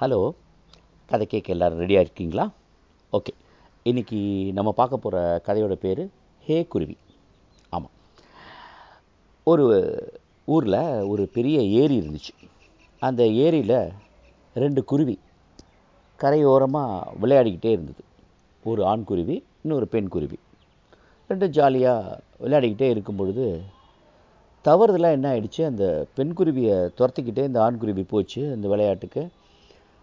Hello கதை கேட்க எல்லோரும் ரெடியாக இருக்கீங்களா? ஓகே இன்றைக்கி நம்ம பார்க்க போகிற கதையோட பேர் ஹே குருவி. ஆமாம் ஒரு ஊரில் ஒரு பெரிய ஏரி இருந்துச்சு. அந்த ஏரியில் ரெண்டு குருவி கரையோரமாக விளையாடிக்கிட்டே இருந்தது. ஒரு ஆண் குருவி இன்னொரு பெண் குருவி. ரெண்டும் ஜாலியாக விளையாடிக்கிட்டே இருக்கும் பொழுது தவறுதலாக என்ன ஆயிடுச்சு? அந்த பெண் குருவியை துரத்திக்கிட்டே இந்த ஆண் குருவி போச்சு அந்த விளையாட்டுக்கு.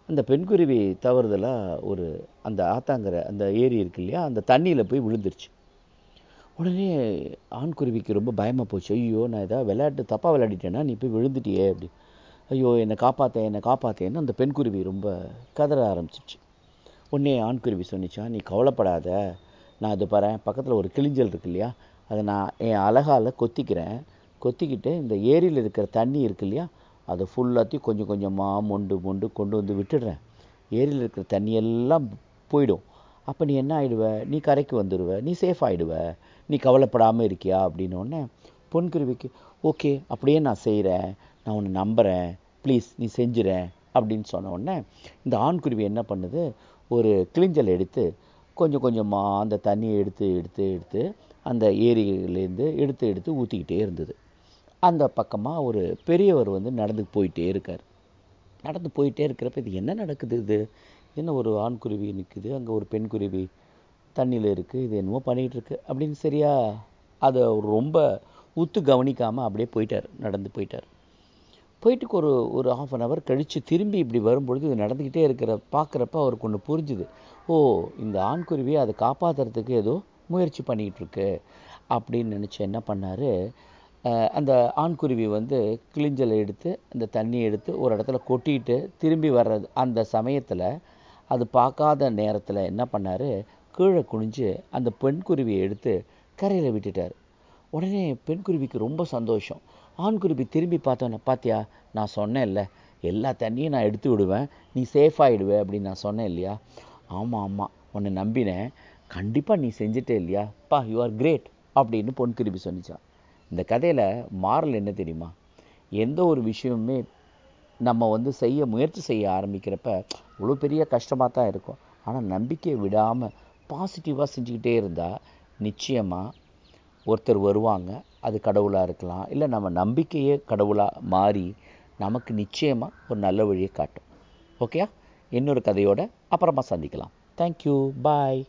அந்த பெண்குருவி தவறுதலாக ஒரு அந்த ஆத்தாங்கிற அந்த ஏரி இருக்கு இல்லையா அந்த தண்ணியில் போய் விழுந்துருச்சு. உடனே ஆண்குருவிக்கு ரொம்ப பயமாக போச்சு. ஐயோ நான் ஏதாவது விளையாட்டு தப்பாக விளையாடிட்டேன்னா நீ போய் விழுந்துட்டியே அப்படி. ஐயோ என்னை காப்பாற்ற என்னை காப்பாற்றேன்னு அந்த பெண்குருவி ரொம்ப கதற ஆரம்பிச்சிச்சு உடனே ஆண்குருவி சொன்னிச்சா நீ கவலைப்படாத. நான் அது பாரு பக்கத்தில் ஒரு கிளிஞ்சல் இருக்கு இல்லையா அதை நான் என் அழகால் கொத்திக்கிறேன். கொத்திக்கிட்டு இந்த ஏரியில் இருக்கிற தண்ணி இருக்கு இல்லையா அதை ஃபுல்லாத்தையும் கொஞ்சம் கொஞ்சமாக மொண்டு மொண்டு கொண்டு வந்து விட்டுடுறேன். ஏரியில் இருக்கிற தண்ணியெல்லாம் போயிடும். அப்போ நீ என்ன ஆகிடுவ நீ கரைக்கு வந்துடுவ நீ சேஃப் ஆகிடுவ நீ கவலைப்படாமல் இருக்கியா? அப்படின்னோடனே பொன்குருவிக்கு ஓகே அப்படியே நான் செய்கிறேன் நான் உன்னை நம்புகிறேன் ப்ளீஸ் நீ செஞ்சுறேன் அப்படின்னு சொன்ன உடனே இந்த ஆண்குருவி என்ன பண்ணுது? ஒரு கிளிஞ்சல் எடுத்து கொஞ்சம் கொஞ்சமாக அந்த தண்ணியை எடுத்து எடுத்து எடுத்து அந்த ஏரியிலேருந்து எடுத்து எடுத்து ஊற்றிக்கிட்டே இருந்தது. அந்த பக்கமாக ஒரு பெரியவர் வந்து நடந்து போயிட்டே இருக்கார். நடந்து போயிட்டே இருக்கிறப்ப இது என்ன நடக்குது இது? என்ன ஒரு ஆண்குருவி நிற்குது அங்கே ஒரு பெண் குருவி தண்ணியில் இருக்குது இது என்னமோ பண்ணிகிட்டு இருக்கு. அப்படின்னு சரியா அதை ரொம்ப உத்து கவனிக்காமல் அப்படியே போயிட்டார். நடந்து போயிட்டார். போயிட்டுக்கு ஒரு ஒரு ஆஃப் அன் ஹவர் கழித்து திரும்பி இப்படி வரும்பொழுது இது நடந்துக்கிட்டே இருக்கிற பார்க்குறப்ப அவருக்கு ஒன்று புரிஞ்சுது. ஓ இந்த ஆண்குருவியை அதை காப்பாற்றுறதுக்கு ஏதோ முயற்சி பண்ணிக்கிட்டு இருக்கு. அப்படின்னு நினச்சி என்ன பண்ணார்? அந்த ஆண்குருவி வந்து கிளிஞ்சலை எடுத்து அந்த தண்ணியை எடுத்து ஒரு இடத்துல கொட்டிட்டு திரும்பி வர்றது. அந்த சமயத்தில் அது பார்க்காத நேரத்தில் என்ன பண்ணார்? கீழே குனிஞ்சு அந்த பெண் குருவியை எடுத்து கரையில் விட்டுட்டார். உடனே பெண் குருவிக்கு ரொம்ப சந்தோஷம். ஆண் குருவி திரும்பி பார்த்தோன்னே பாத்தியா நான் சொன்னேன்ல எல்லா தண்ணியும் நான் எடுத்து விடுவேன். நீ சேஃபாகிடுவே அப்படின்னு நான் சொன்னேன் இல்லையா? ஆமாம் ஆமாம் உன்னை நம்பினேன். கண்டிப்பாக நீ செஞ்சிட்டே இல்லையா? பா யூ ஆர் கிரேட் அப்படின்னு பொன்குருவி சொன்னிச்சான். இந்த கதையில் மாறல் என்ன தெரியுமா? எந்த ஒரு விஷயமுமே நம்ம வந்து செய்ய முயற்சி செய்ய ஆரம்பிக்கிறப்ப இவ்வளோ பெரிய கஷ்டமாக தான் இருக்கும். ஆனால் நம்பிக்கையை விடாமல் பாசிட்டிவாக செஞ்சுக்கிட்டே இருந்தால் நிச்சயமாக ஒருத்தர் வருவாங்க. அது கடவுளாக இருக்கலாம். இல்லை நம்ம நம்பிக்கையே கடவுளாக மாறி நமக்கு நிச்சயமாக ஒரு நல்ல வழியை காட்டும். ஓகேயா இன்னொரு கதையோட அப்புறமா சந்திக்கலாம். Thank you bye